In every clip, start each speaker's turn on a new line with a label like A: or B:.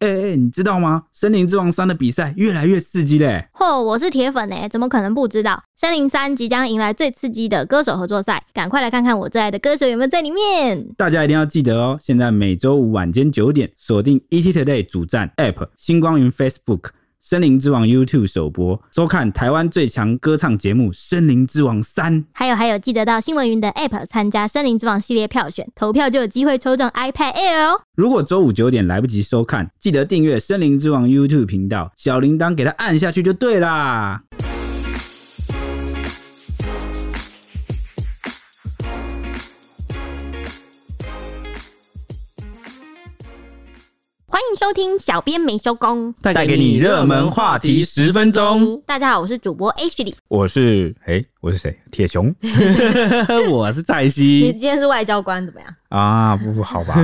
A: 哎、欸、哎，你知道吗？《森林之王三》的比赛越来越刺激嘞！
B: 嚯，我是铁粉哎，怎么可能不知道？《森林三》即将迎来最刺激的歌手合作赛，赶快来看看我最爱的歌手有没有在里面！
A: 大家一定要记得哦，现在每周五晚间九点，锁定 ETtoday 主站 App、星光云 Facebook。声林之王 YouTube 首播，收看台湾最强歌唱节目《森林之王三》。
B: 还有还有，记得到新闻云的 App 参加《森林之王》系列票选，投票就有机会抽中 iPad Air 哦。
A: 如果周五九点来不及收看，记得订阅《森林之王》YouTube 频道，小铃铛给它按下去就对啦。
B: 欢迎收听，小编没收工，
A: 带给你热门话题十分钟。
B: 大家好，我是主播 Ashley，
A: 我是哎，我是谁？铁熊，
C: 我是蔡西。
B: 你今天是外交官怎么样？
A: 啊，不不好吧？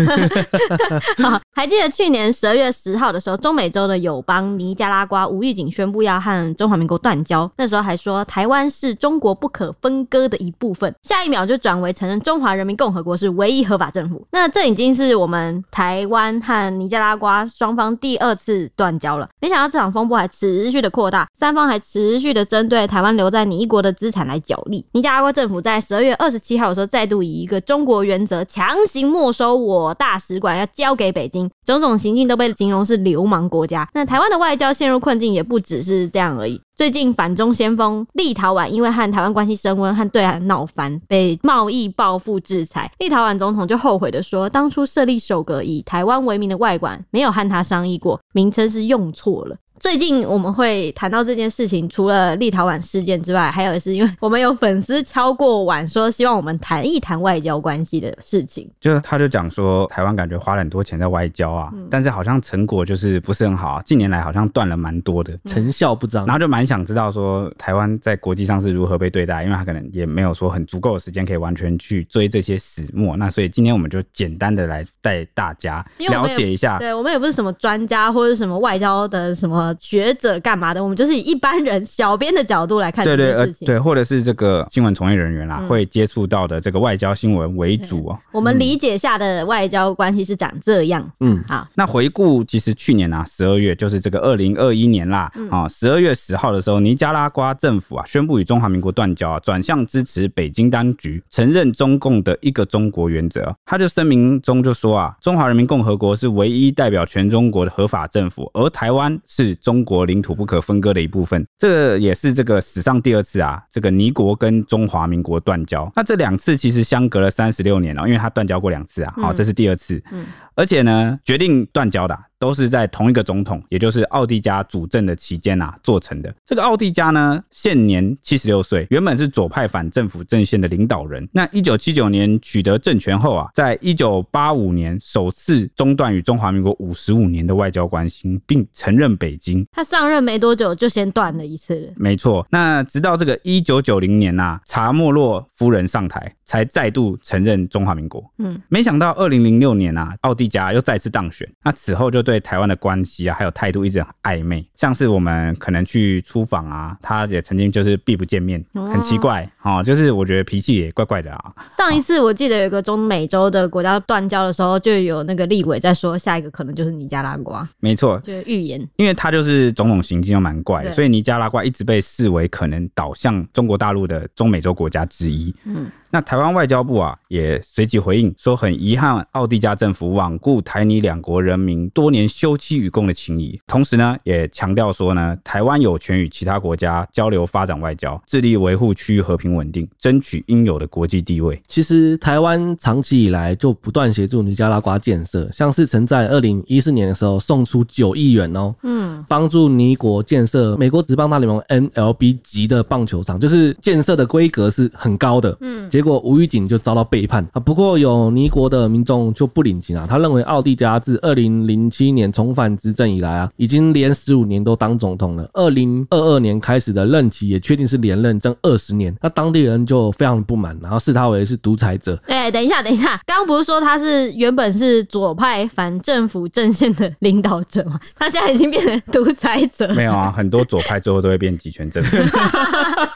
B: 好，还记得去年十二月十号的时候，中美洲的友邦尼加拉瓜无预警宣布要和中华民国断交，那时候还说台湾是中国不可分割的一部分，下一秒就转为承认中华人民共和国是唯一合法政府。那这已经是我们台湾和尼加拉瓜双方第二次断交了。没想到这场风波还持续的扩大，三方还持续的针对台湾留在尼国的资产来角力。尼加拉瓜政府在十二月二十七号的时候，再度以一个中国原则强行没收我大使馆，要交给北京，种种行径都被形容是流氓国家。那台湾的外交陷入困境，也不只是这样而已。最近反中先锋立陶宛因为和台湾关系升温，和对岸闹翻，被贸易报复制裁。立陶宛总统就后悔的说，当初设立首个以台湾为名的外馆，没有和他商议过，名称是用错了。最近我们会谈到这件事情，除了立陶宛事件之外，还有是因为我们有粉丝敲过碗说，希望我们谈一谈外交关系的事情。
A: 就他就讲说，台湾感觉花了很多钱在外交啊，嗯、但是好像成果就是不是很好啊。近年来好像断了蛮多的，
C: 成效不彰。
A: 然后就蛮想知道说，台湾在国际上是如何被对待，因为他可能也没有说很足够的时间可以完全去追这些始末。那所以今天我们就简单的来带大家了解一下。
B: 对，我们也不是什么专家或者什么外交的什么。学者干嘛的？我们就是以一般人、小编的角度来看这件事情。
A: 对对，对，或者是这个新闻从业人员啦，嗯、会接触到的这个外交新闻为主哦。
B: 我们理解下的外交关系是长这样。嗯，好。
A: 那回顾，其实去年啊，十二月就是这个二零二一年啦。啊、嗯，十二月十号的时候，尼加拉瓜政府啊宣布与中华民国断交啊，转向支持北京当局承认中共的一个中国原则。他就声明中就说啊，中华人民共和国是唯一代表全中国的合法政府，而台湾是中国领土不可分割的一部分，这也是这个史上第二次啊，这个尼国跟中华民国断交。那这两次其实相隔了三十六年哦，因为它断交过两次啊，好，这是第二次。嗯。而且呢，决定断交的都是在同一个总统，也就是奥蒂加主政的期间啊做成的。这个奥蒂加呢，现年七十六岁，原本是左派反政府阵线的领导人。那一九七九年取得政权后啊，在一九八五年首次中断与中华民国五十五年的外交关系，并承认北京。
B: 他上任没多久就先断了一次。
A: 没错。那直到这个一九九零年啊，查莫洛夫人上台，才再度承认中华民国。嗯，没想到二零零六年啊，奥蒂加又再次当选。那此后就对台湾的关系啊，还有态度一直很暧昧。像是我们可能去出访啊，他也曾经就是避不见面，很奇怪哦，哦。就是我觉得脾气也怪怪的啊。
B: 上一次我记得有一个中美洲的国家断交的时候，就有那个立委在说，下一个可能就是尼加拉瓜。
A: 没错，
B: 就是预言，
A: 因为他就是总统行径又蛮怪的，所以尼加拉瓜一直被视为可能倒向中国大陆的中美洲国家之一。嗯。那台湾外交部啊，也随即回应说，很遗憾奥地加政府罔顾台尼两国人民多年休戚与共的情谊，同时呢，也强调说呢，台湾有权与其他国家交流发展外交，致力维护区域和平稳定，争取应有的国际地位。
C: 其实台湾长期以来就不断协助尼加拉瓜建设，像是曾在二零一四年的时候送出九亿元哦，嗯，帮助尼国建设美国职棒大联盟 NLB 级的棒球场，就是建设的规格是很高的，嗯，结果无预警就遭到背叛啊！不过有尼国的民众就不领情啊，他认为奥蒂加自二零零七年重返执政以来啊，已经连十五年都当总统了。二零二二年开始的任期也确定是连任正二十年，那当地人就非常不满，然后视他为是独裁者。
B: 哎，等一下，等一下，刚刚不是说他是原本是左派反政府阵线的领导者吗？他现在已经变成独裁者？
A: 没有啊，很多左派最后都会变集权政府。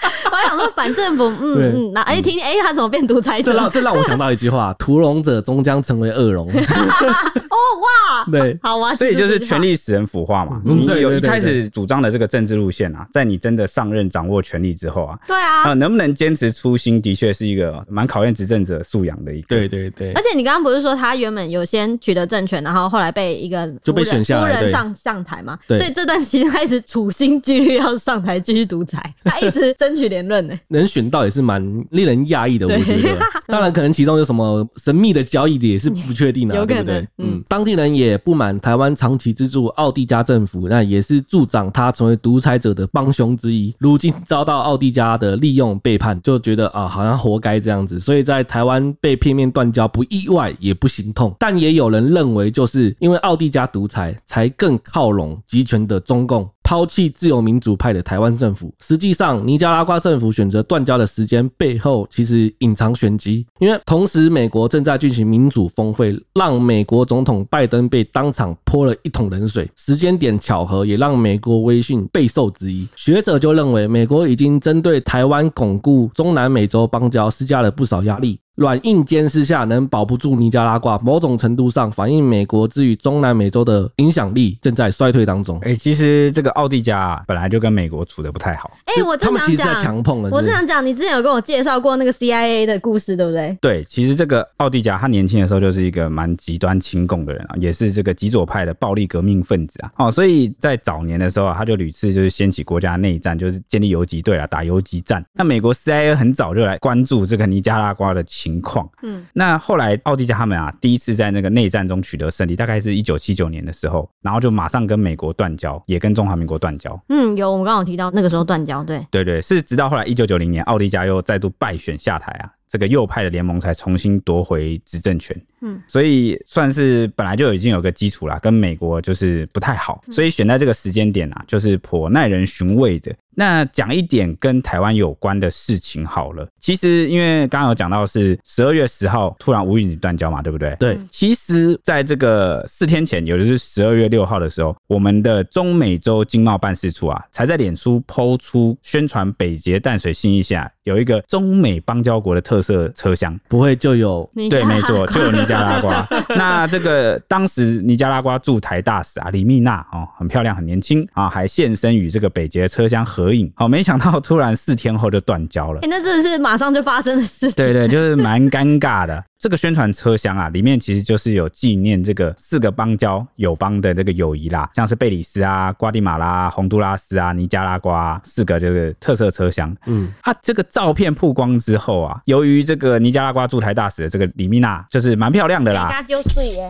B: 说反政府，嗯嗯，那哎听哎他怎么变独裁者？
C: 这让这让我想到一句话：屠龙者终将成为恶龙。
B: 哦哇，
C: 对，
B: 好啊，
A: 所以就是权力使人腐化嘛。你有一开始主张的这个政治路线啊，在你真的上任掌握权力之后啊，
B: 对啊，
A: 能不能坚持初心，的确是一个蛮考验执政者素养的一个。
C: 对对对。
B: 而且你刚刚不是说他原本有先取得政权，然后后来被一个
C: 就被选下来，
B: 夫人上上台嘛？所以这段时间他一直处心积虑要上台继续独裁，他一直争取连任呢。
C: 能选到也是蛮令人讶异的，我觉得。当然，可能其中有什么神秘的交易也是不确定 的，对不对？嗯，当地人也不满台湾长期资助奥地加政府，那也是助长他成为独裁者的帮凶之一。如今遭到奥地加的利用背叛，就觉得啊，好像活该这样子。所以在台湾被片面断交，不意外也不心痛。但也有人认为，就是因为奥地加独裁，才更靠拢集权的中共。抛弃自由民主派的台湾政府，实际上尼加拉瓜政府选择断交的时间背后其实隐藏玄机，因为同时美国正在进行民主峰会，让美国总统拜登被当场泼了一桶冷水，时间点巧合也让美国威信备受质疑。学者就认为，美国已经针对台湾巩固中南美洲邦交施加了不少压力。软硬兼施下，能保不住尼加拉瓜，某种程度上反映美国之于中南美洲的影响力正在衰退当中。
A: 哎、欸，其实这个奥地加啊，本来就跟美国处的不太好。
B: 哎、欸，我正想讲，他们其实在强碰了。我正想讲，你之前有跟我介绍过那个 CIA 的故事，对不对？
A: 对，其实这个奥地加他年轻的时候就是一个蛮极端亲共的人啊，也是这个极左派的暴力革命分子啊。哦，所以在早年的时候啊，他就屡次就是掀起国家内战，就是建立游击队啊，打游击战。那美国 CIA 很早就来关注这个尼加拉瓜的情况，嗯。那后来，奥迪加他们啊，第一次在那个内战中取得胜利，大概是一九七九年的时候，然后就马上跟美国断交，也跟中华民国断交。
B: 嗯，有，我们刚刚有提到那个时候断交，对，
A: 对对，是直到后来一九九零年，奥迪加又再度败选下台啊。这个右派的联盟才重新夺回执政权，嗯，所以算是本来就已经有个基础啦，跟美国就是不太好，所以选在这个时间点啊，就是颇耐人寻味的。那讲一点跟台湾有关的事情好了，其实因为刚刚有讲到是十二月十号突然无预警断交嘛，对不对？
C: 对，
A: 其实在这个四天前，也就是十二月六号的时候，我们的中美洲经贸办事处啊，才在脸书抛出宣传北捷淡水新义下有一个中美邦交国的特色车厢，
C: 不会就有
A: 对，没错，就有尼加拉瓜。那这个当时尼加拉瓜驻台大使啊，李密娜哦，很漂亮，很年轻啊，还现身与这个北捷车厢合影。哦，没想到突然四天后就断交了。
B: 哎，那真的是马上就发生的事情。
A: 对对，就是蛮尴尬的。这个宣传车厢啊，里面其实就是有纪念这个四个邦交友邦的这个友谊啦，像是贝里斯啊、瓜地马拉、洪都拉斯啊、尼加拉瓜四个这个特色车厢。嗯，啊，这个照片曝光之后啊，由于这个尼加拉瓜驻台大使的这个李蜜娜就是蛮漂亮的啦，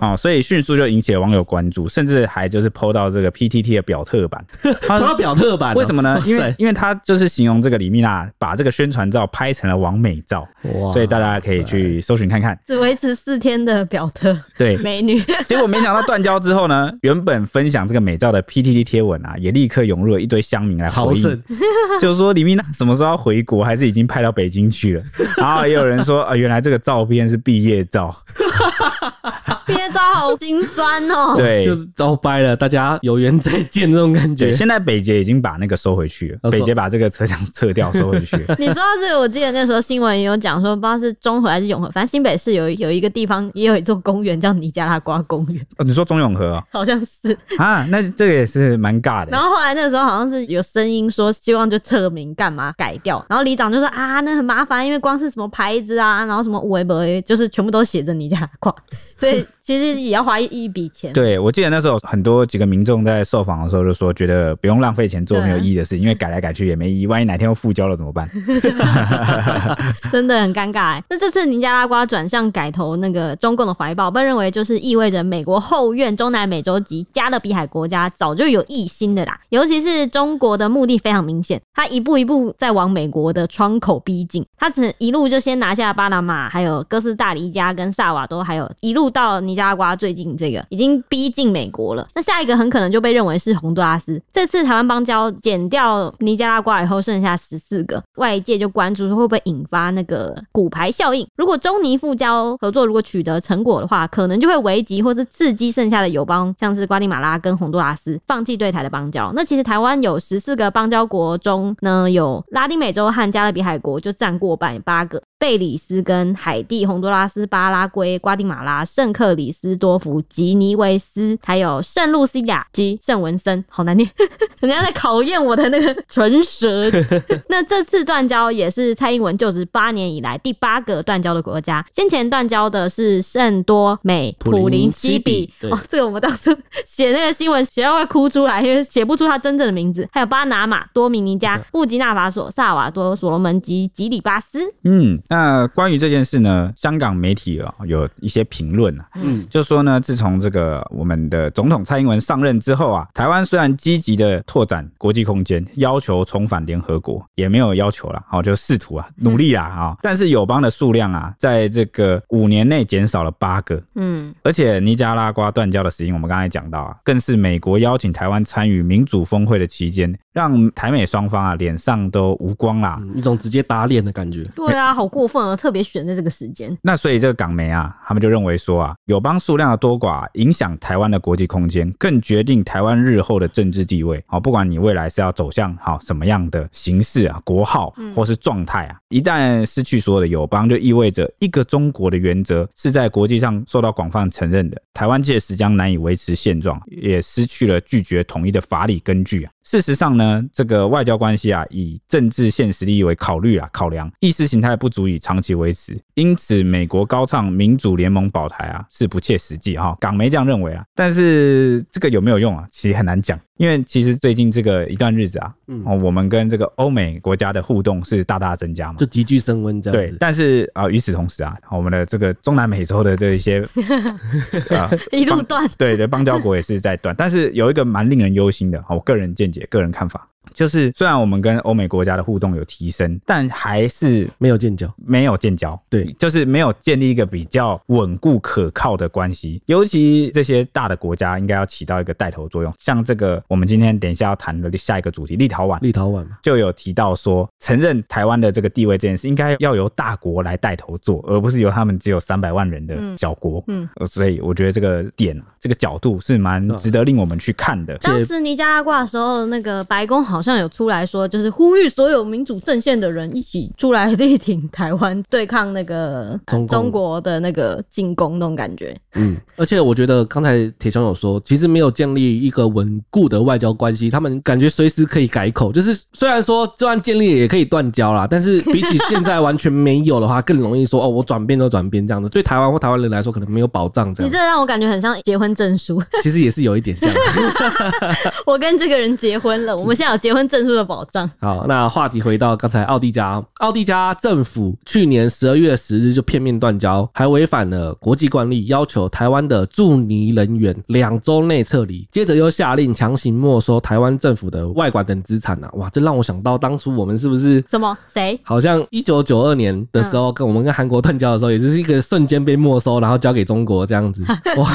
A: 哦，所以迅速就引起了网友关注，甚至还就是 PO 到这个 PTT 的表特版。
C: PO 到表特版，
A: 为什么呢？因为因为他就是形容这个李蜜娜把这个宣传照拍成了完美照，哇，所以大家可以去搜寻看看。
B: 只维持四天的表特，
A: 对
B: 美女，
A: 结果没想到断交之后呢，原本分享这个美照的 PTT 贴文啊，也立刻涌入了一堆乡民来回应，就是说李蜜娜什么时候要回国，还是已经派到北京去了？然后也有人说啊，原来这个照片是毕业照。
B: 毕业照好心酸哦，
A: 对，
C: 就是招掰了，大家有缘再见这种感觉。
A: 现在北捷已经把那个收回去了，北捷把这个车厢撤掉收回去了。
B: 你说到这个，我记得那时候新闻也有讲说，不知道是中和还是永和，反正新北市有有一个地方也有一座公园叫尼加拉瓜公园。
A: 哦，你说中永和？
B: 好像是
A: 啊，那这个也是蛮尬的。
B: 然后后来那个时候好像是有声音说希望就撤名干嘛改掉，然后里长就说啊，那很麻烦，因为光是什么牌子啊，然后什么五维博，就是全部都写着尼加拉瓜。所以其实也要花一笔钱。
A: 对，我记得那时候很多几个民众在受访的时候就说，觉得不用浪费钱做没有意义的事情，因为改来改去也没意义，万一哪天又复交了怎么办？
B: 真的很尴尬哎。那这次尼加拉瓜转向改投那个中共的怀抱，被认为就是意味着美国后院中南美洲及加勒比海国家早就有异心的啦。尤其是中国的目的非常明显，他一步一步在往美国的窗口逼近。他只一路就先拿下巴拿马，还有哥斯达黎加跟萨瓦多，还有一路。到尼加加拉瓜最近这个已经逼近美国了。那下一个很可能就被认为是洪都拉斯。这次台湾邦交减掉尼加拉瓜以后，剩下十四个，外界就关注说会不会引发那个骨牌效应。如果中尼复交合作如果取得成果的话，可能就会危及或是刺激剩下的友邦，像是瓜地马拉跟洪都拉斯放弃对台的邦交。那其实台湾有十四个邦交国中呢，有拉丁美洲和加勒比海国就占过半八个。贝里斯跟海地、洪都拉斯、巴拉圭、瓜地马拉、圣克里斯多福、吉尼维斯，还有圣露西亚及圣文森，好难念，人家在考验我的那个唇舌。那这次断交也是蔡英文就职八年以来第八个断交的国家，先前断交的是圣多美、普林西比。哦，这个我们当初 写那个新闻写到快哭出来，因为写不出他真正的名字。还有巴拿马、多米尼加、布吉纳法索、萨瓦多、所罗门及吉里巴斯。
A: 嗯。那关于这件事呢，香港媒体啊有一些评论啊，嗯，就说呢，自从这个我们的总统蔡英文上任之后啊，台湾虽然积极的拓展国际空间，要求重返联合国，也没有要求了，好，就试图啊努力啦啊，但是友邦的数量啊，在这个五年内减少了八个，嗯，而且尼加拉瓜断交的时因，我们刚才讲到啊，更是美国邀请台湾参与民主峰会的期间，让台美双方啊脸上都无光啦，
C: 一种直接打脸的感觉。
B: 对啊，好。过分啊特别选在这个时间，
A: 那所以这个港媒啊，他们就认为说啊，友邦数量的多寡影响台湾的国际空间，更决定台湾日后的政治地位。好，不管你未来是要走向好什么样的形式啊，国号或是状态啊，一旦失去所有的友邦，就意味着一个中国的原则是在国际上受到广泛承认的，台湾届时将难以维持现状，也失去了拒绝统一的法理根据啊。事实上呢，这个外交关系啊，以政治现实利益为考虑啊，考量意识形态不足。以长期维持，因此美国高唱民主联盟保台啊，是不切实际哈。港媒这样认为啊，但是这个有没有用啊？其实很难讲。因为其实最近这个一段日子啊，嗯，我们跟这个欧美国家的互动是大大增加嘛，
C: 就急剧升温这样。
A: 对，但是啊，与此同时啊，我们的这个中南美洲的这一些
B: 啊，一路断，
A: 对对，邦交国也是在断。但是有一个蛮令人忧心的，我个人见解、个人看法，就是虽然我们跟欧美国家的互动有提升，但还是
C: 没有建交，
A: 没有建交，
C: 对，
A: 就是没有建立一个比较稳固可靠的关系。尤其这些大的国家应该要起到一个带头作用，像这个。我们今天等一下要谈的下一个主题，立陶宛，
C: 立陶宛
A: 就有提到说，承认台湾的这个地位这件事，应该要由大国来带头做，而不是由他们只有三百万人的小国。嗯，所以我觉得这个点，这个角度是蛮值得令我们去看的。
B: 当时尼加拉瓜的时候，那个白宫好像有出来说，就是呼吁所有民主阵线的人一起出来力挺台湾，对抗那个中国的那个进攻那种感觉。
C: 嗯，而且我觉得刚才铁雄有说，其实没有建立一个稳固的。外交关系，他们感觉随时可以改口。就是虽然说就算建立也可以断交啦，但是比起现在完全没有的话，更容易说哦，我转变都转变这样子。对台湾或台湾人来说，可能没有保障。这样，
B: 你这让我感觉很像结婚证书。
C: 其实也是有一点像。
B: 我跟这个人结婚了，我们现在有结婚证书的保障。
C: 好，那话题回到刚才，奥迪加，奥迪加政府去年十二月十日就片面断交，还违反了国际惯例，要求台湾的驻尼人员两周内撤离，接着又下令强行。没收台湾政府的外管等资产啊！哇，这让我想到当初我们是不是
B: 什么谁？
C: 好像一九九二年的时候，跟我们跟韩国断交的时候，也就是一个瞬间被没收，然后交给中国这样子。哇，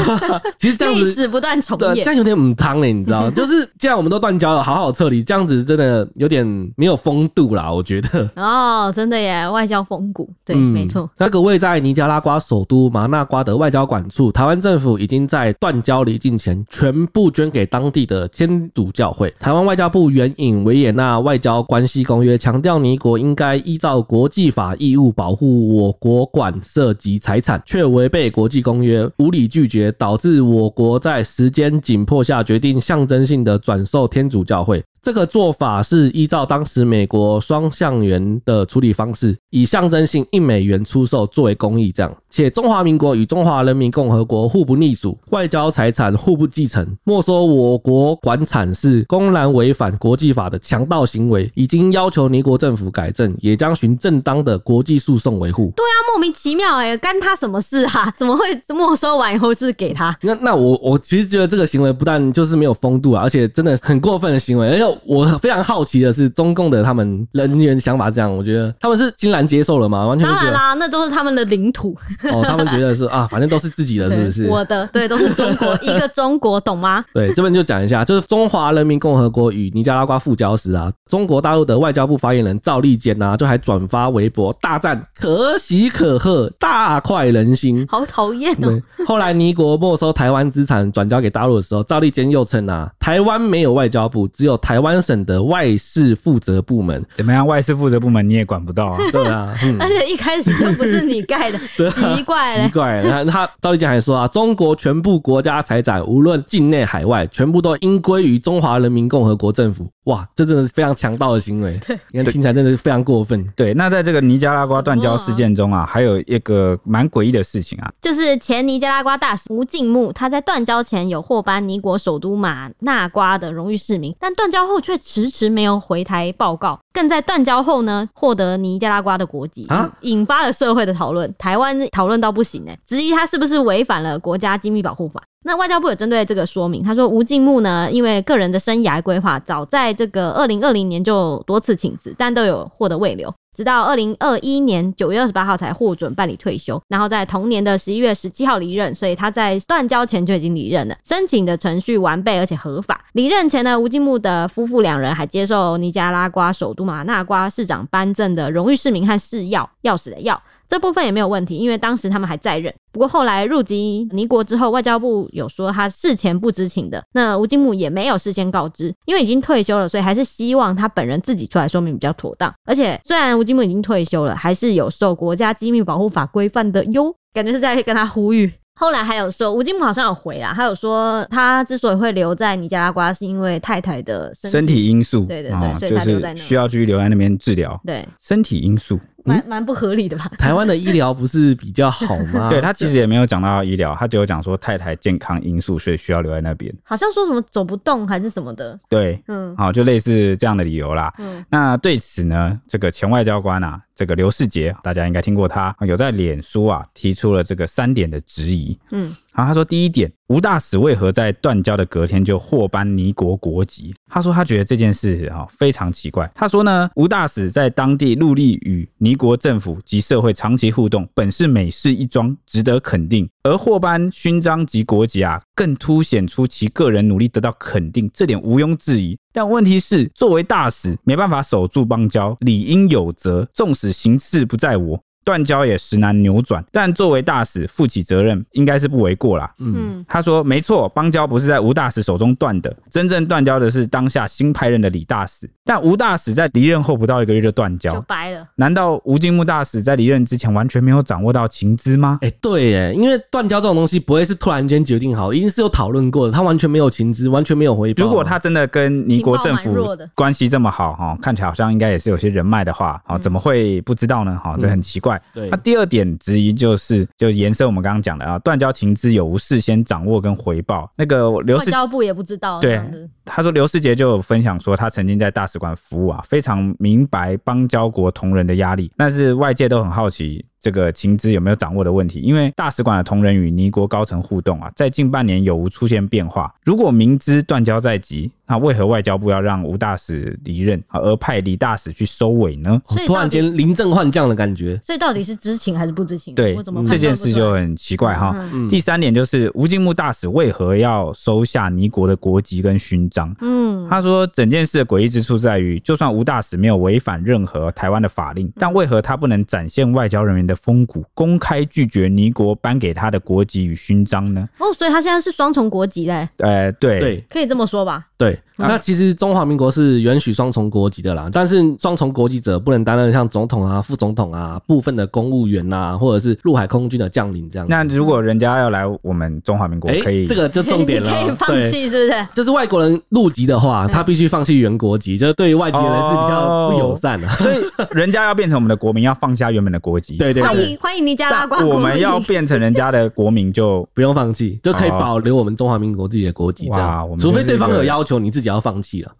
C: 其实这样子
B: 历史不断重演，
C: 这样有点母汤嘞，你知道吗？就是既然我们都断交了，好好撤离，这样子真的有点没有风度啦，我觉得。
B: 哦，真的耶，外交风骨，对，嗯、没错。
C: 那个位在尼加拉瓜首都马那瓜的外交馆处，台湾政府已经在断交离境前全部捐给当地的天主教会。台湾外交部援引维也纳外交关系公约，强调尼国应该依照国际法义务保护我国馆涉及财产，却违背国际公约，无理拒绝，导致我国在时间紧迫下决定象征性的转售天主教会。这个做法是依照当时美国双向元的处理方式，以象征性一美元出售作为公益，这样。且中华民国与中华人民共和国互不隶属，外交财产互不继承，没收我国馆产是公然违反国际法的强盗行为，已经要求尼国政府改正，也将循正当的国际诉讼维护。
B: 对啊，莫名其妙哎、干他什么事啊？怎么会没收完以后是给他？
C: 那那我我其实觉得这个行为不但就是没有风度啊，而且真的很过分的行为，而且。我非常好奇的是，中共的他们人员想法这样，我觉得他们是欣然接受了吗？完全
B: 当然啦，那都是他们的领土。
C: 哦，他们觉得是啊，反正都是自己的，是不是？
B: 我的，对，都是中国一个中国，懂吗？
C: 对，这边就讲一下，就是中华人民共和国与尼加拉瓜复交时啊，中国大陆的外交部发言人赵立坚啊，就还转发微博大赞，可喜可贺，大快人心。
B: 好讨厌哦！
C: 后来尼国没收台湾资产转交给大陆的时候，赵立坚又称啊，台湾没有外交部，只有台湾省的外事负责部门。
A: 怎么样？外事负责部门你也管不到啊？
C: 对啊，嗯、
B: 而且一开始就不是你盖的，奇怪了，
C: 奇怪。那他赵立坚还说啊，中国全部国家财产，无论境内海外，全部都应归于中华人民共和国政府。哇，这真的是非常强盗的行为。对，你看听起来真的是非常过分。
A: 对，那在这个尼加拉瓜断交事件中啊，还有一个蛮诡异的事情啊，
B: 就是前尼加拉瓜大使吴敬穆，他在断交前有获颁尼国首都马纳瓜的荣誉市民，但断交后却迟迟没有回台报告，更在断交后呢获得尼加拉瓜的国籍，啊、引发了社会的讨论。台湾讨论到不行哎、欸，质疑他是不是违反了国家机密保护法。那外交部有针对这个说明，他说吴敬木呢，因为个人的生涯规划，早在这个二零二零年就多次请辞，但都有获得未留，直到二零二一年九月二十八号才获准办理退休，然后在同年的十一月十七号离任，所以他在断交前就已经离任了，申请的程序完备而且合法。离任前呢，吴敬木的夫妇两人还接受尼加拉瓜首都马纳瓜市长颁赠的荣誉市民和市钥钥匙的钥。这部分也没有问题，因为当时他们还在任。不过后来入籍尼国之后，外交部有说他事前不知情的，那吴金木也没有事先告知，因为已经退休了，所以还是希望他本人自己出来说明比较妥当。而且虽然吴金木已经退休了，还是有受国家机密保护法规范的哟，感觉是在跟他呼吁。后来还有说，吴金木好像有回啦，他有说他之所以会留在尼加拉瓜，是因为太太的身体，
A: 身体因素，
B: 对对对，所以他留在那，
A: 需要继续留在那边治疗。
B: 对，
A: 身体因素。
B: 蛮蛮不合理的吧？
C: 台湾的医疗不是比较好吗？
A: 对，他其实也没有讲到医疗，他只有讲说太太健康因素，所以需要留在那边。
B: 好像说什么走不动还是什么的。
A: 对，嗯，好，就类似这样的理由啦。嗯，那对此呢，这个前外交官啊，这个刘世杰，大家应该听过他，有在脸书啊提出了这个三点的质疑。嗯。然后，他说第一点，吴大使为何在断交的隔天就获颁尼国国籍？他说他觉得这件事啊非常奇怪。他说呢，吴大使在当地陆力与尼国政府及社会长期互动，本是美事一桩，值得肯定。而获颁勋章及国籍啊，更凸显出其个人努力得到肯定，这点毋庸置疑。但问题是，作为大使没办法守住邦交，理应有责。纵使形势不在我。断交也实难扭转，但作为大使负起责任，应该是不为过啦。嗯，他说没错，邦交不是在吴大使手中断的，真正断交的是当下新派任的李大使。但吴大使在离任后不到一个月就断交，
B: 就掰了。
A: 难道吴金木大使在离任之前完全没有掌握到情资吗？
C: 哎、欸，对，哎，因为断交这种东西不会是突然间决定好，一定是有讨论过的。他完全没有情资，完全没有回报。
A: 如果他真的跟尼国政府关系这么好，哈，看起来好像应该也是有些人脉的话，啊，怎么会不知道呢？哈，这很奇怪。对，那第二点质疑就是，就延伸我们刚刚讲的啊，断交情资有无事先掌握跟回报？那个刘世
B: 外交部也不知道。
A: 对，他说刘世杰就有分享说，他曾经在大使馆服务啊，非常明白邦交国同仁的压力，但是外界都很好奇。这个情资有没有掌握的问题？因为大使馆的同仁与尼国高层互动啊，在近半年有无出现变化？如果明知断交在即，那为何外交部要让吴大使离任，而派李大使去收尾呢？
B: 所以
C: 突然间临阵换将的感觉。
B: 所以到底是知情还是不知情？
A: 对，这件事就很奇怪哈。嗯、第三点就是吴敬穆大使为何要收下尼国的国籍跟勋章？嗯，他说整件事的诡异之处在于，就算吴大使没有违反任何台湾的法令，但为何他不能展现外交人员的风骨，公开拒绝尼国颁给他的国籍与勋章呢？
B: 哦，所以他现在是双重国籍嘞？
A: 呃，对，对，
B: 可以这么说吧？
C: 对，那其实中华民国是允许双重国籍的啦，但是双重国籍者不能担任像总统啊、副总统啊、部分的公务员啊，或者是陆海空军的将领这样。
A: 那如果人家要来我们中华民国，可以、欸、
C: 这个就重点了，
B: 可以放弃是不是？
C: 就是外国人入籍的话，他必须放弃原国籍，就是对于外籍人是比较不友善的、哦。
A: 所以 人家要变成我们的国民，要放下原本的国籍。
C: 对对
A: 对
B: 欢迎欢迎尼加拉瓜。
A: 我们要变成人家的国民，就
C: 不用放弃，就可以保留我们中华民国自己的国籍。这样，除非对方有要求，你自己要放弃了。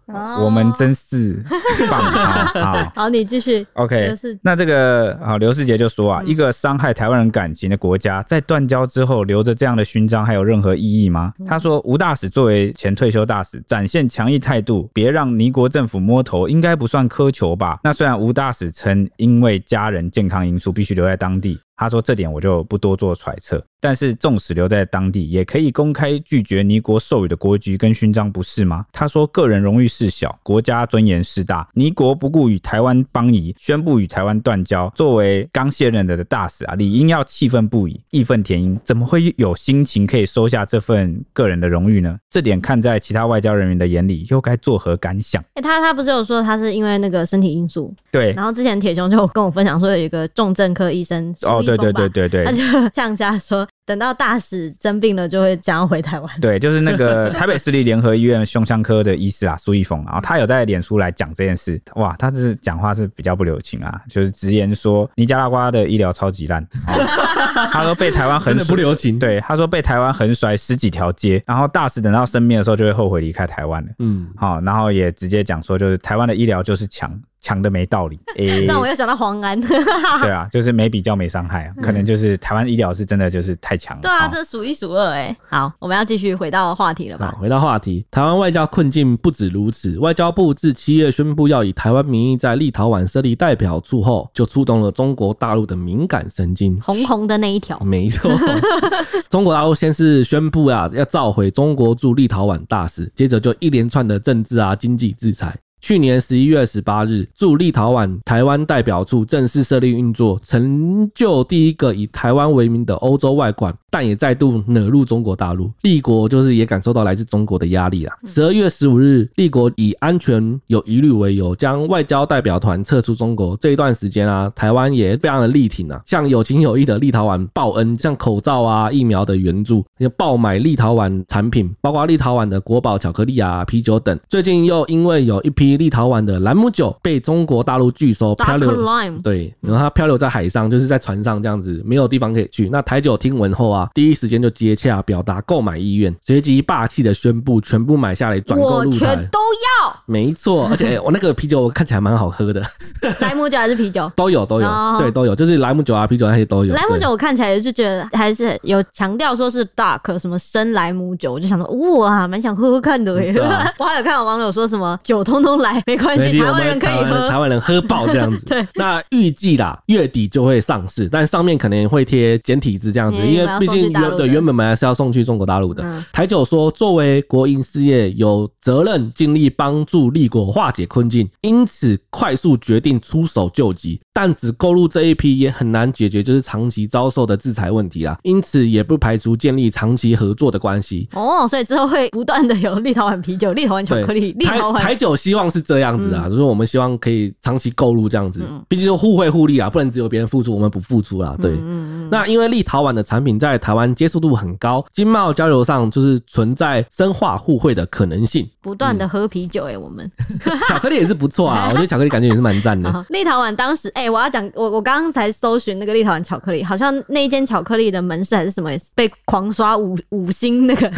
A: 我们真是棒！好，
B: 好，你继续。
A: OK，那这个好，刘世杰就说啊，一个伤害台湾人感情的国家，在断交之后留着这样的勋章，还有任何意义吗？他说，吴大使作为前退休大使，展现强硬态度，别让尼国政府摸头，应该不算苛求吧？那虽然吴大使称因为家人健康因素必须留在当地。他说：“这点我就不多做揣测，但是纵使留在当地，也可以公开拒绝尼国授予的国籍跟勋章，不是吗？”他说：“个人荣誉事小，国家尊严事大。尼国不顾与台湾邦谊，宣布与台湾断交。作为刚卸任的大使啊，理应要气愤不已，义愤填膺，怎么会有心情可以收下这份个人的荣誉呢？这点看在其他外交人员的眼里，又该作何感想？”
B: 哎、欸，他他不是有说他是因为那个身体因素？
A: 对。
B: 然后之前铁雄就跟我分享说，有一个重症科医生哦。
A: 对对对对对对，
B: 他就 呛下说，等到大使生病了，就会将要回台湾。
A: 对，就是那个 台北市立联合医院胸腔科的医师啊，苏一峰，然后他有在脸书来讲这件事。哇，他是讲话是比较不留情啊，就是直言说尼加拉瓜的医疗超级烂。他说被台湾横
C: 不留情，
A: 对，他说被台湾横甩十几条街，然后大使等到生病的时候就会后悔离开台湾了。嗯，好，然后也直接讲说，就是台湾的医疗就是强。强的没道理，欸、
B: 那我又想到黄安，
A: 对啊，就是没比较没伤害啊，可能就是台湾医疗是真的就是太强了。
B: 对啊，这数一数二哎。好，我们要继续回到话题了吧？
C: 回到话题，台湾外交困境不止如此，外交部自七月宣布要以台湾名义在立陶宛设立代表处后，就触动了中国大陆的敏感神经，
B: 红红的那一条。
C: 没错，中国大陆先是宣布啊要召回中国驻立陶宛大使，接着就一连串的政治啊经济制裁。去年十一月十八日，驻立陶宛台湾代表处正式设立运作，成就第一个以台湾为名的欧洲外馆，但也再度惹入中国大陆。立国就是也感受到来自中国的压力啊。十二月十五日，立国以安全有疑虑为由，将外交代表团撤出中国。这一段时间啊，台湾也非常的力挺啊，向有情有义的立陶宛报恩，像口罩啊、疫苗的援助，也爆买立陶宛产品，包括立陶宛的国宝巧克力啊、啤酒等。最近又因为有一批立陶宛的兰姆酒被中国大陆拒收，漂流，对，然后它漂流在海上，就是在船上这样子，没有地方可以去。那台酒听闻后啊，第一时间就接洽，表达购买意愿，随即霸气的宣布全部买下来，转购入台，
B: 全都要。
C: 没错，而且 我那个啤酒看起来蛮好喝的，
B: 莱姆酒还是啤酒？
C: 都有都有，对都有，就是莱姆酒啊啤酒那些都有。
B: 莱姆酒我看起来就觉得还是有强调说是 dark 什么深莱姆酒，我就想说哇，蛮想喝喝看的耶。我还有看到网友说什么酒通通来，没关系，台湾人可以喝，
C: 台湾人喝爆这样子。对，那预计啦，月底就会上市，但上面可能会贴简体字这样子，因为毕竟原对原本本来是要送去中国大陆的。台酒说，作为国营事业，有责任尽力帮助立国化解困境，因此快速决定出手救急，但只购入这一批也很难解决就是长期遭受的制裁问题啦，因此也不排除建立长期合作的关系。
B: 哦，所以之后会不断的有立陶宛啤酒、立陶宛巧克力、立陶宛
C: 台酒，希望是这样子啊，就是我们希望可以长期购入这样子，毕竟是互惠互利啊，不能只有别人付出，我们不付出啦。对，那因为立陶宛的产品在台湾接受度很高，经贸交流上就是存在深化互惠的可能性。
B: 不断的喝啤酒哎、欸，我们。
C: 巧克力也是不错啊，我觉得巧克力感觉也是蛮赞的。
B: 立陶宛当时哎、欸，我要讲我我刚刚才搜寻那个立陶宛巧克力，好像那间巧克力的门市还是什么，被狂刷五五星那个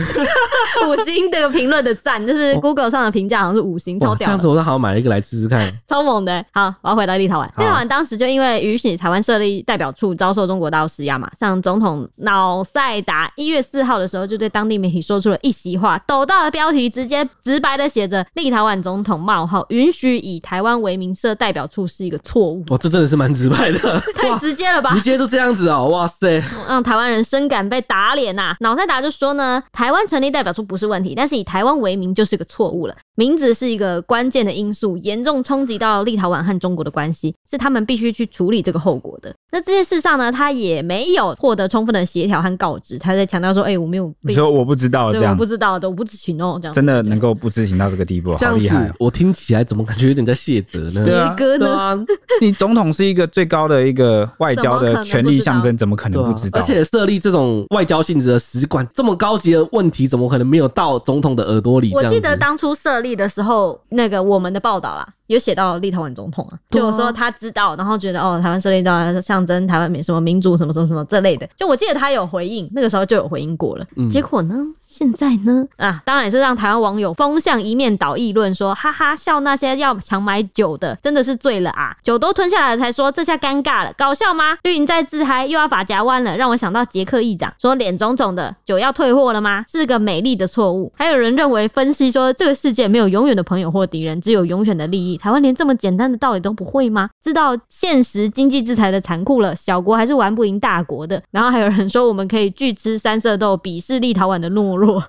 B: 五星的评论的赞，就是 Google 上的评价好像是五星，超屌。
C: 这样子我都好像买了一个来吃吃看，
B: 超猛的、欸。好，我要回到立陶宛，立陶宛当时就因为允许台湾设立代表处，遭受中国大陆施压嘛，像总统瑙塞达一月四号的时候就对当地媒体说出了一席话，抖大的标题直接直白的写着“立陶宛总统冒号允许以台湾为名设代表处是一个错误”。
C: 哇，这真的是蛮直白的，
B: 太直接了吧？
C: 直接就这样子哦，哇塞，
B: 让台湾人深感被打脸呐、啊！瑙塞达就说呢，台湾成立代表处不是问题，但是以台湾为名就是个错误了。名字是一个关键的因素，严重冲击到立陶宛和中国的关系，是他们必须去处理这个后果的。那这件事上呢，他也没有获得充分的协调和告知，他在强调说：“哎、欸，我没有。”
A: 你说我不知道，这样
B: 我不知道的，我不知情哦，这样
A: 真的能够不知情到这个地步，
C: 这样子好厉害！我听起来怎么感觉有点在卸责呢？
A: 对啊，对啊，你总统是一个最高的一个外交的权力象征，怎么可能不知道？
C: 而且设立这种外交性质的使馆，这么高级的问题，怎么可能没有到总统的耳朵里？
B: 我记得当初设立的时候。那个我们的报道啦，有写到立陶宛总统啊，就说他知道，然后觉得哦，台湾设立立陶宛象征台湾民什么民主什么什么什么这类的，就我记得他有回应，那个时候就有回应过了。嗯、结果呢，现在呢，啊，当然也是让台湾网友风向一面倒，议论说，哈哈，笑那些要强买酒的，真的是醉了啊！酒都吞下来了才说，这下尴尬了，搞笑吗？绿营在自嗨，又要发夹弯了，让我想到捷克议长说脸肿肿的，酒要退货了吗？是个美丽的错误。还有人认为分析说，这个世界没有永远的朋友或敌人，只有永远的利益。台湾连这么简单的道理都不会吗？知道现实经济制裁的残酷了，小国还是玩不赢大国的。然后还有人说，我们可以拒吃三色豆，鄙视立陶宛的懦弱。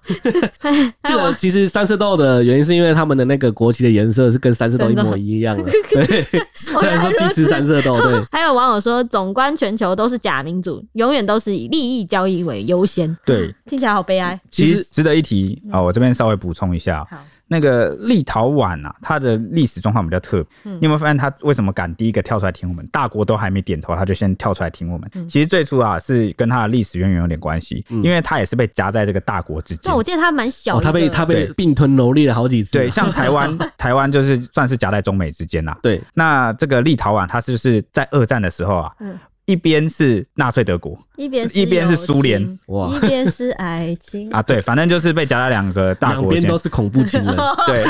C: 这个其实三色豆的原因是因为他们的那个国旗的颜色是跟三色豆一模一样的。对，虽然说拒吃三色豆，对。
B: 还有网友说，总观全球都是假民主，永远都是以利益交易为优先。
A: 对，
B: 听起来好悲哀。
A: 其实值得一提啊，我这边稍微补充一下。好。那个立陶宛啊，它的历史状况比较特别。嗯、你有没有发现它为什么敢第一个跳出来挺我们？大国都还没点头，它就先跳出来挺我们。嗯、其实最初啊，是跟它的历史渊源有点关系，嗯、因为它也是被夹在这个大国之间。
B: 那我记得它蛮小的，
C: 它、哦、被它被并吞蹂躏了好几次。
A: 对，像 台湾，台湾就是算是夹在中美之间啦。
C: 对，
A: 那这个立陶宛，它是不是在二战的时候啊？嗯一边是纳粹德国，
B: 一边
A: 一边是苏联，
B: 哇，一边是爱情。
A: 啊，对，反正就是被夹在两个大国间，
C: 两边都是恐怖情人，
A: 对，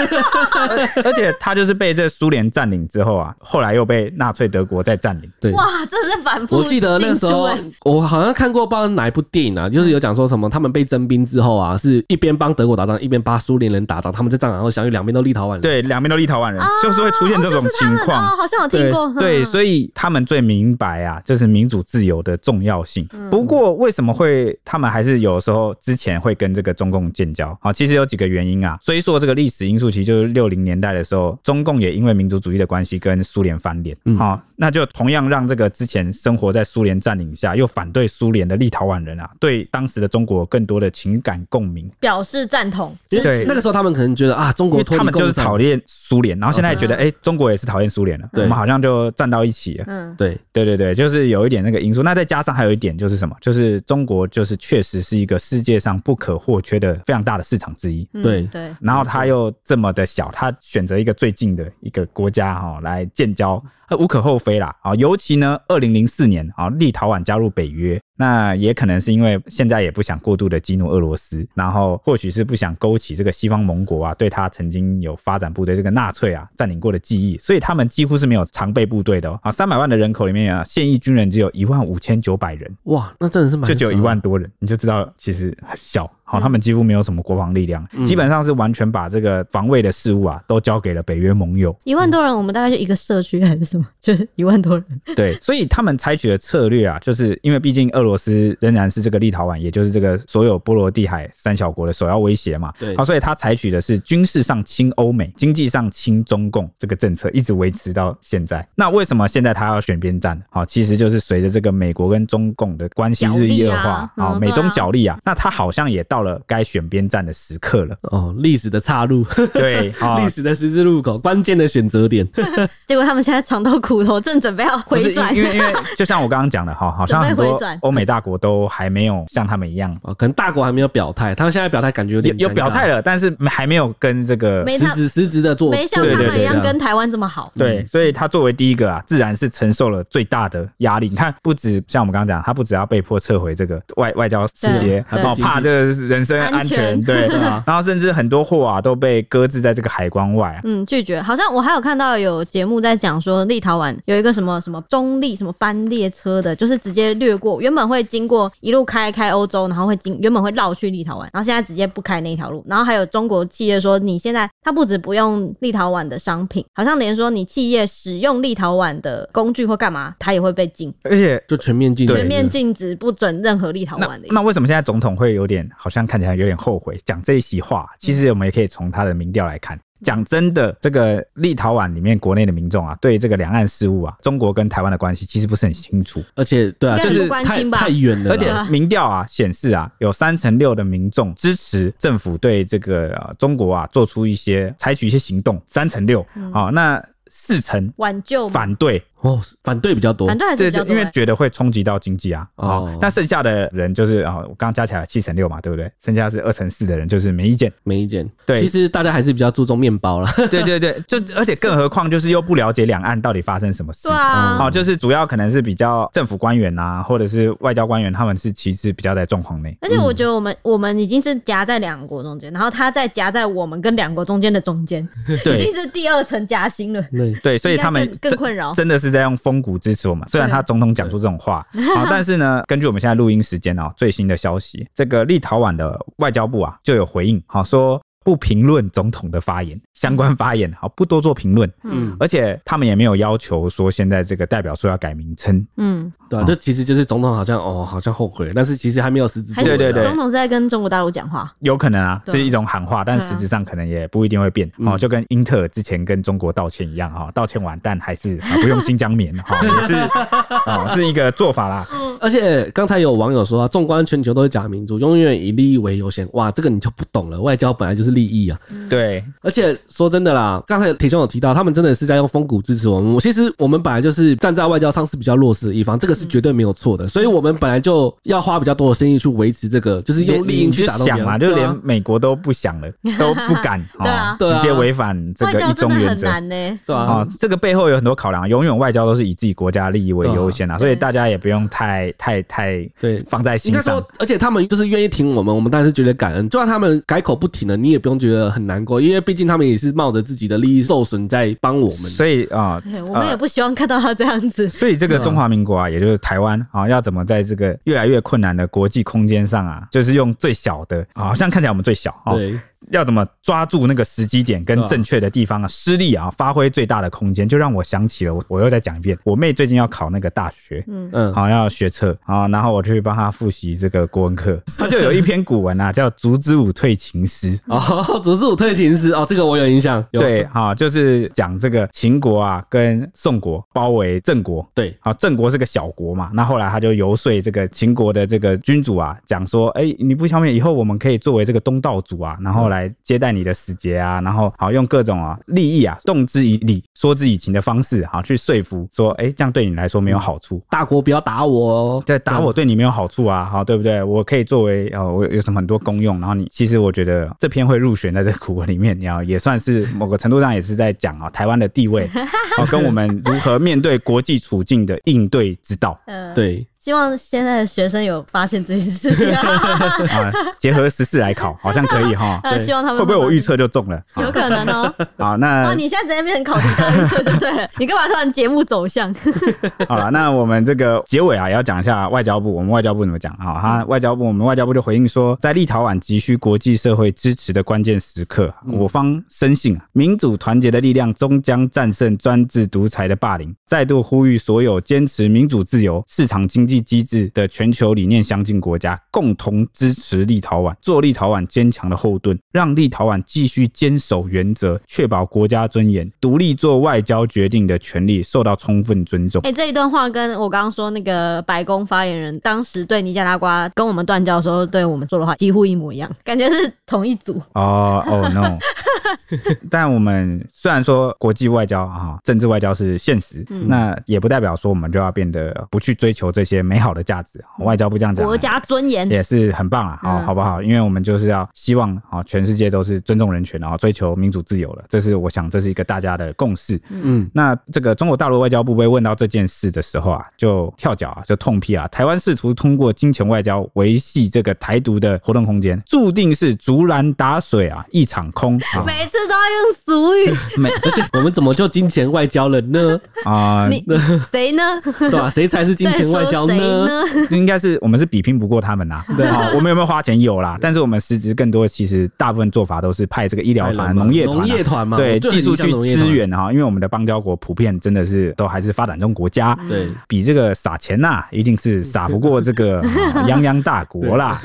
A: 而且他就是被这苏联占领之后啊，后来又被纳粹德国再占领，对，
B: 哇，真的是反复。
C: 我记得那时候，我好像看过不知道哪一部电影啊，就是有讲说什么他们被征兵之后啊，是一边帮德国打仗，一边帮苏联人打仗，他们在战场上相遇，两边都立陶宛人，
A: 对，两边都立陶宛人，就是会出现这种情况，
B: 好像有听过，
A: 对，所以他们最明白啊，就是。民主自由的重要性。不过，为什么会他们还是有时候之前会跟这个中共建交？好，其实有几个原因啊。追溯这个历史因素，其实就是六零年代的时候，中共也因为民族主义的关系跟苏联翻脸。好，那就同样让这个之前生活在苏联占领下又反对苏联的立陶宛人啊，对当时的中国更多的情感共鸣，
B: 表示赞同。
A: 对，
C: 那个时候他们可能觉得啊，中国
A: 他们就是讨厌苏联，然后现在觉得哎，中国也是讨厌苏联了，我们好像就站到一起了。
B: 嗯，
C: 对，
A: 对对对，就是有一点那个因素。那再加上还有一点就是什么？就是中国就是确实是一个世界上不可或缺的非常大的市场之一。
C: 对
B: 对。
A: 然后他又这么的小，他选择一个最近的一个国家哈来建交，无可厚非啦啊。尤其呢，二零零四年啊，立陶宛加入北约。那也可能是因为现在也不想过度的激怒俄罗斯，然后或许是不想勾起这个西方盟国啊对他曾经有发展部队这个纳粹啊占领过的记忆，所以他们几乎是没有常备部队的哦。啊，三百万的人口里面啊，现役军人只有一万五千九百人，
C: 哇，那真的是蛮，
A: 就只有一万多人，你就知道其实很小。好，他们几乎没有什么国防力量，嗯、基本上是完全把这个防卫的事务啊都交给了北约盟友。
B: 一万多人，我们大概就一个社区还是什么，就是一万多人。
A: 对，所以他们采取的策略啊，就是因为毕竟俄罗斯仍然是这个立陶宛，也就是这个所有波罗的海三小国的首要威胁嘛。
C: 对，
A: 好，所以他采取的是军事上亲欧美，经济上亲中共这个政策，一直维持到现在。那为什么现在他要选边站？好，其实就是随着这个美国跟中共的关系日益恶化，啊，美中角力啊，那他好像也到了该选边。站的时刻了
C: 哦，历史的岔路，
A: 对，历
C: 史的十字路口，关键的选择点。
B: 结果他们现在尝到苦头，正准备要回转。
A: 因为因为就像我刚刚讲的哈，好像很多欧美大国都还没有像他们一样，
C: 可能大国还没有表态，他们现在表态感觉有点
A: 有表态了，但是还没有跟这个
C: 实质实质的做，
B: 没像他们一样跟台湾这么好。
A: 对，所以他作为第一个啊，自然是承受了最大的压力。你看，不止像我们刚刚讲，他不只要被迫撤回这个外外交使节，还怕这个人身安全。对，然后甚至很多货啊都被搁置在这个海关外。
B: 嗯，拒绝。好像我还有看到有节目在讲说，立陶宛有一个什么什么中立什么班列车的，就是直接掠过，原本会经过一路开开欧洲，然后会经原本会绕去立陶宛，然后现在直接不开那条路。然后还有中国企业说，你现在它不止不用立陶宛的商品，好像连说你企业使用立陶宛的工具或干嘛，它也会被禁，
A: 而且
C: 就全面禁，
B: 全面禁止不准任何立陶宛的。
A: 那为什么现在总统会有点好像 看起来有点后悔？讲这一席话，其实我们也可以从他的民调来看。讲真的，这个立陶宛里面国内的民众啊，对这个两岸事务啊，中国跟台湾的关系其实不是很清楚，
C: 而且对啊，就是太太远了。
A: 而且民调啊显示啊，有三成六的民众支持政府对这个中国啊做出一些采取一些行动，三成六。好，那。四成
B: 挽救
A: 反对
C: 哦，反对比较多，
B: 反对还是比较多，
A: 因为觉得会冲击到经济啊。哦，那剩下的人就是啊，我刚刚加起来七成六嘛，对不对？剩下是二成四的人就是没意见，
C: 没意见。
A: 对，
C: 其实大家还是比较注重面包了。
A: 对对对，就而且更何况就是又不了解两岸到底发生什么事。
B: 对啊，
A: 哦，就是主要可能是比较政府官员啊，或者是外交官员，他们是其实比较在状况内。
B: 而且我觉得我们我们已经是夹在两国中间，然后他在夹在我们跟两国中间的中间，
A: 对，
B: 已经是第二层夹心了。
A: 对对，所以他们
B: 更困扰，
A: 真的是在用风骨支持我们。虽然他总统讲出这种话啊，但是呢，根据我们现在录音时间哦，最新的消息，这个立陶宛的外交部啊就有回应，好说不评论总统的发言。相关发言好，不多做评论。嗯，而且他们也没有要求说现在这个代表处要改名称。
B: 嗯，
C: 对啊，这其实就是总统好像哦，好像后悔，但是其实还没有实质。
A: 对对对，
B: 总统是在跟中国大陆讲话，
A: 有可能啊，是一种喊话，但实质上可能也不一定会变。哦，就跟英特尔之前跟中国道歉一样哈，道歉完但还是不用新疆棉哈，也是啊，是一个做法啦。
C: 而且刚才有网友说啊，纵观全球都是假民主，永远以利益为优先。哇，这个你就不懂了，外交本来就是利益啊。
A: 对，
C: 而且。说真的啦，刚才铁兄有提到，他们真的是在用风骨支持我们。我其实我们本来就是站在外交上是比较弱势的一方，这个是绝对没有错的。所以我们本来就要花比较多的心意去维持这个，就是用利益去打动。
A: 想嘛，就连美国都不想了，都不敢，对啊，直接违反这个一中原则。
B: 对
A: 啊，这个背后有很多考量，永远外交都是以自己国家利益为优先啊，所以大家也不用太太太对放在心上。
C: 而且他们就是愿意挺我们，我们当然是觉得感恩。就算他们改口不挺了，你也不用觉得很难过，因为毕竟他们也是冒着自己的。利益受损在帮我们，
A: 所以啊，
B: 我们也不希望看到他这样子。
A: 所以这个中华民国啊，也就就是台湾啊，要怎么在这个越来越困难的国际空间上啊，就是用最小的，好像看起来我们最小啊。要怎么抓住那个时机点跟正确的地方啊，失利啊，发挥最大的空间，就让我想起了我，我又再讲一遍，我妹最近要考那个大学，嗯。嗯，好要学测啊，然后我去帮她复习这个国文课，她就有一篇古文啊，叫《烛之武退秦师》
C: 哦，《烛之武退秦师》哦，这个我有印象，
A: 对，好，就是讲这个秦国啊跟宋国包围郑国，对，好，郑国是个小国嘛，那后来他就游说这个秦国的这个君主啊，讲说，哎，你不消灭以后，我们可以作为这个东道主啊，然后来。来接待你的使节啊，然后好用各种啊利益啊动之以理说之以情的方式，好去说服说，哎，这样对你来说没有好处，
C: 大国不要打我哦，
A: 在打我对你没有好处啊，好对不对？我可以作为呃，我有什么很多功用，然后你其实我觉得这篇会入选在这个古文里面，你要也算是某个程度上也是在讲啊台湾的地位，好跟我们如何面对国际处境的应对之道，
C: 对。
B: 希望现在的学生有发现这件事情 啊，
A: 结合时事来考，好像可以哈。
B: 希望他们
A: 会不会我预测就中了？
B: 有可能哦。
A: 好，那
B: 你现在直接变成考题大预测就对了。你干嘛突然节目走向？
A: 好了，那我们这个结尾啊，也要讲一下外交部。我们外交部怎么讲啊？他外交部，我们外交部就回应说，在立陶宛急需国际社会支持的关键时刻，我方深信啊，民主团结的力量终将战胜专制独裁的霸凌。再度呼吁所有坚持民主自由、市场经济。机制的全球理念相近国家共同支持立陶宛，做立陶宛坚强的后盾，让立陶宛继续坚守原则，确保国家尊严、独立做外交决定的权利受到充分尊重。
B: 哎、欸，这一段话跟我刚刚说那个白宫发言人当时对尼加拉瓜跟我们断交的时候对我们说的话几乎一模一样，感觉是同一组。
A: 哦哦 no！但我们虽然说国际外交啊，政治外交是现实，嗯、那也不代表说我们就要变得不去追求这些。美好的价值，外交部这样讲，
B: 国家尊严
A: 也是很棒啊，好，好不好？因为我们就是要希望啊，全世界都是尊重人权，然后追求民主自由了。这是我想，这是一个大家的共识。嗯，那这个中国大陆外交部被问到这件事的时候啊，就跳脚啊，就痛批啊，台湾试图通过金钱外交维系这个台独的活动空间，注定是竹篮打水啊，一场空。
B: 每次都要用俗语，
C: 每，而且我们怎么就金钱外交了呢？啊，
B: 你谁呢？
C: 对吧？谁才是金钱外交呢？
A: 应该是我们是比拼不过他们啦，对。啊，我们有没有花钱？有啦，但是我们实质更多，其实大部分做法都是派这个医疗团、农业团、农业团嘛，对，技术去支援哈，因为我们的邦交国普遍真的是都还是发展中国家，对，比这个撒钱呐，一定是撒不过这个 泱泱大国啦。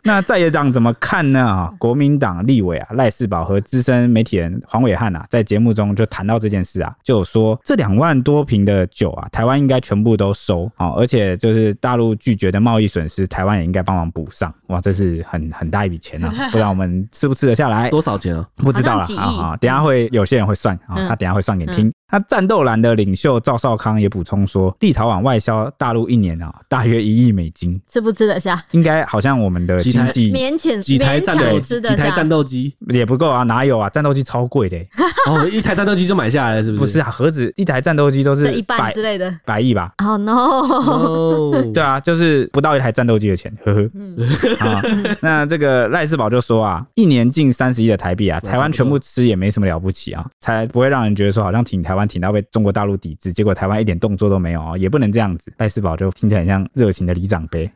A: 那在野党怎么看呢？啊，国民党立委啊赖世宝和资深媒体人黄伟汉啊，在节目中就谈到这件事啊，就有说这两万多瓶的酒啊，台湾应该全部都收啊，而且就是大陆拒绝的贸易损失，台湾也应该帮忙补上。哇，这是很很大一笔钱啊，不知道我们吃不吃得下来？
C: 多少钱啊？
A: 不知道了啊啊！等下会有些人会算啊，他等下会算给你听。那战斗蓝的领袖赵少康也补充说，立陶宛外销大陆一年啊，大约一亿美金，
B: 吃不吃得下？
A: 应该好像我们的经济
B: 勉强
C: 几台战斗机，几台战斗机
A: 也不够啊，哪有啊？战斗机超贵的，
C: 哦，一台战斗机就买下来了，是不是？
A: 不是啊，何止一台战斗机都是
B: 一半之类的，
A: 百亿吧？
B: 哦、oh, no，
A: 对啊，就是不到一台战斗机的钱，呵呵。嗯，啊，那这个赖世宝就说啊，一年近三十亿的台币啊，台湾全部吃也没什么了不起啊，才不会让人觉得说好像挺台湾挺到被中国大陆抵制，结果台湾一点动作都没有啊，也不能这样子。戴世宝就听起来很像热情的里长杯，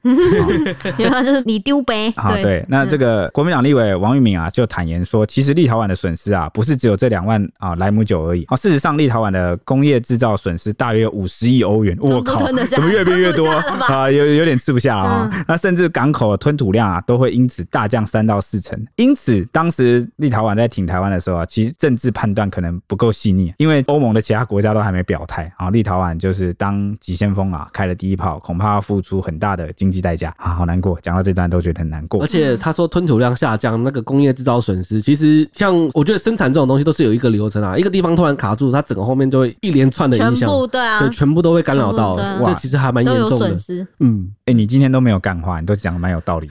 B: 然后就是你丢杯。
A: 好，对，那这个国民党立委王玉敏啊，就坦言说，其实立陶宛的损失啊，不是只有这两万啊莱姆酒而已啊，事实上立陶宛的工业制造损失大约五十亿欧元，我靠，怎么越变越多啊？有有点吃不下了啊，嗯、那甚至港口吞吐量啊，都会因此大降三到四成。因此，当时立陶宛在挺台湾的时候啊，其实政治判断可能不够细腻，因为欧盟的其他国家都还没表态啊，立陶宛就是当急先锋啊，开了第一炮，恐怕要付出很大的经济代价啊，好难过。讲到这段都觉得很难过。
C: 而且他说吞吐量下降，那个工业制造损失，其实像我觉得生产这种东西都是有一个流程啊，一个地方突然卡住，它整个后面就会一连串的影响，
B: 全部对啊，
C: 对，全部都会干扰到，这其实还蛮严重的。
B: 嗯，
A: 哎、欸，你今天都没有干话，你都讲的蛮有道理。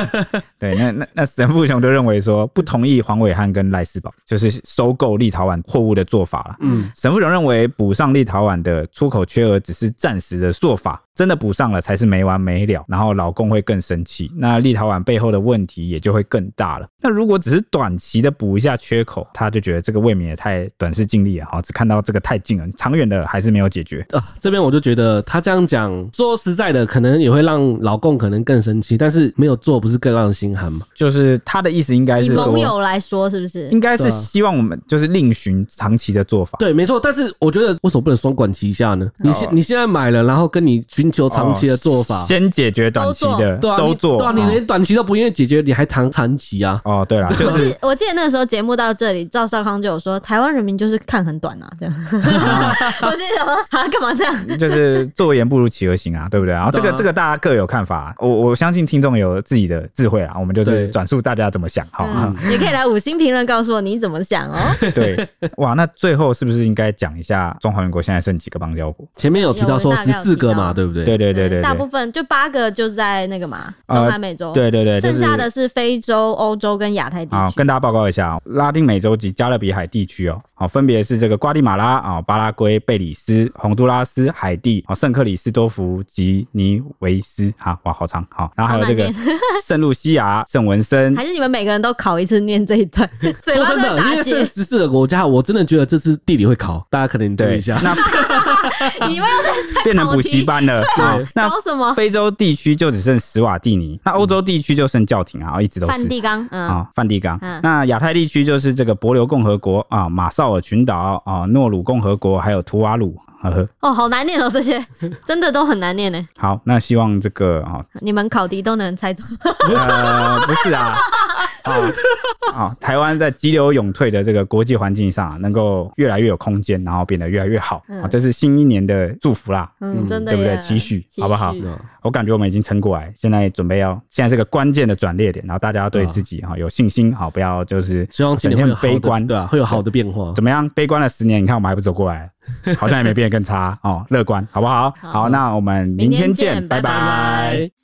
A: 对，那那那神父雄就认为说不同意黄伟汉跟赖世宝就是收购立陶宛货物的做法了。嗯，沈富荣认为补上立陶宛的出口缺额只是暂时的做法。真的补上了才是没完没了，然后老公会更生气，那立陶宛背后的问题也就会更大了。那如果只是短期的补一下缺口，他就觉得这个未免也太短视近利了哈，只看到这个太近了，长远的还是没有解决
C: 呃。这边我就觉得他这样讲，说实在的，可能也会让老公可能更生气，但是没有做不是更让人心寒吗？
A: 就是他的意思应该是说，
B: 以盟友来说是不是？
A: 应该是希望我们就是另寻长期的做法。
C: 对，没错。但是我觉得为什么不能双管齐下呢？你现你现在买了，然后跟你寻求长期的做法，
A: 先解决短期的，
C: 都做，都做，对啊，你连短期都不愿意解决，你还谈长期啊？
A: 哦，对了，就是
B: 我记得那个时候节目到这里，赵少康就有说，台湾人民就是看很短啊，这样。我记得说啊，干嘛这样？
A: 就是做言不如起而行啊，对不对？然后这个这个大家各有看法，我我相信听众有自己的智慧啊，我们就是转述大家怎么想，好，
B: 你可以来五星评论告诉我你怎么想哦。
A: 对，哇，那最后是不是应该讲一下中华民国现在剩几个邦交国？
C: 前面有提到说十四个嘛，对不对？
A: 对对对对。
B: 大部分就八个，就是在那个嘛，中南美洲。呃、
A: 对对对，
B: 剩下的是非洲、欧洲跟亚太地区。
A: 好，跟大家报告一下哦，拉丁美洲及加勒比海地区哦，好，分别是这个瓜地马拉啊、巴拉圭、贝里斯、洪都拉斯、海地、哦、圣克里斯多福及尼维斯。好，哇，好长。好，然后还有这个 圣露西亚、圣文森。
B: 还是你们每个人都考一次念这一段？说
C: 真的，因为这十四个国家，我真的觉得这次地理会考，大家可能对一下。那
B: 你们又在
A: 变成补习班了？
B: 对，那什么？
A: 非洲地区就只剩史瓦蒂尼，那欧洲地区就剩教廷啊，一直都是
B: 梵蒂冈，嗯，
A: 啊，梵蒂冈。那亚太地区就是这个帛琉共和国啊，马绍尔群岛啊，诺鲁共和国，还有图瓦鲁。呵呵，
B: 哦，好难念哦，这些 真的都很难念呢。
A: 好，那希望这个啊，
B: 你们考题都能猜中。
A: 呃，不是啊。啊啊！台湾在急流勇退的这个国际环境上，能够越来越有空间，然后变得越来越好啊！这是新一年的祝福啦，
B: 嗯，真的，
A: 对不对？期许，好不好？我感觉我们已经撑过来，现在准备要，现在是个关键的转捩点，然后大家要对自己哈有信心，好，不要就是
C: 希望整天悲观，对啊，会有好的变化。
A: 怎么样？悲观了十年，你看我们还不走过来，好像也没变得更差哦。乐观，好不好？好，那我们明天见，拜拜。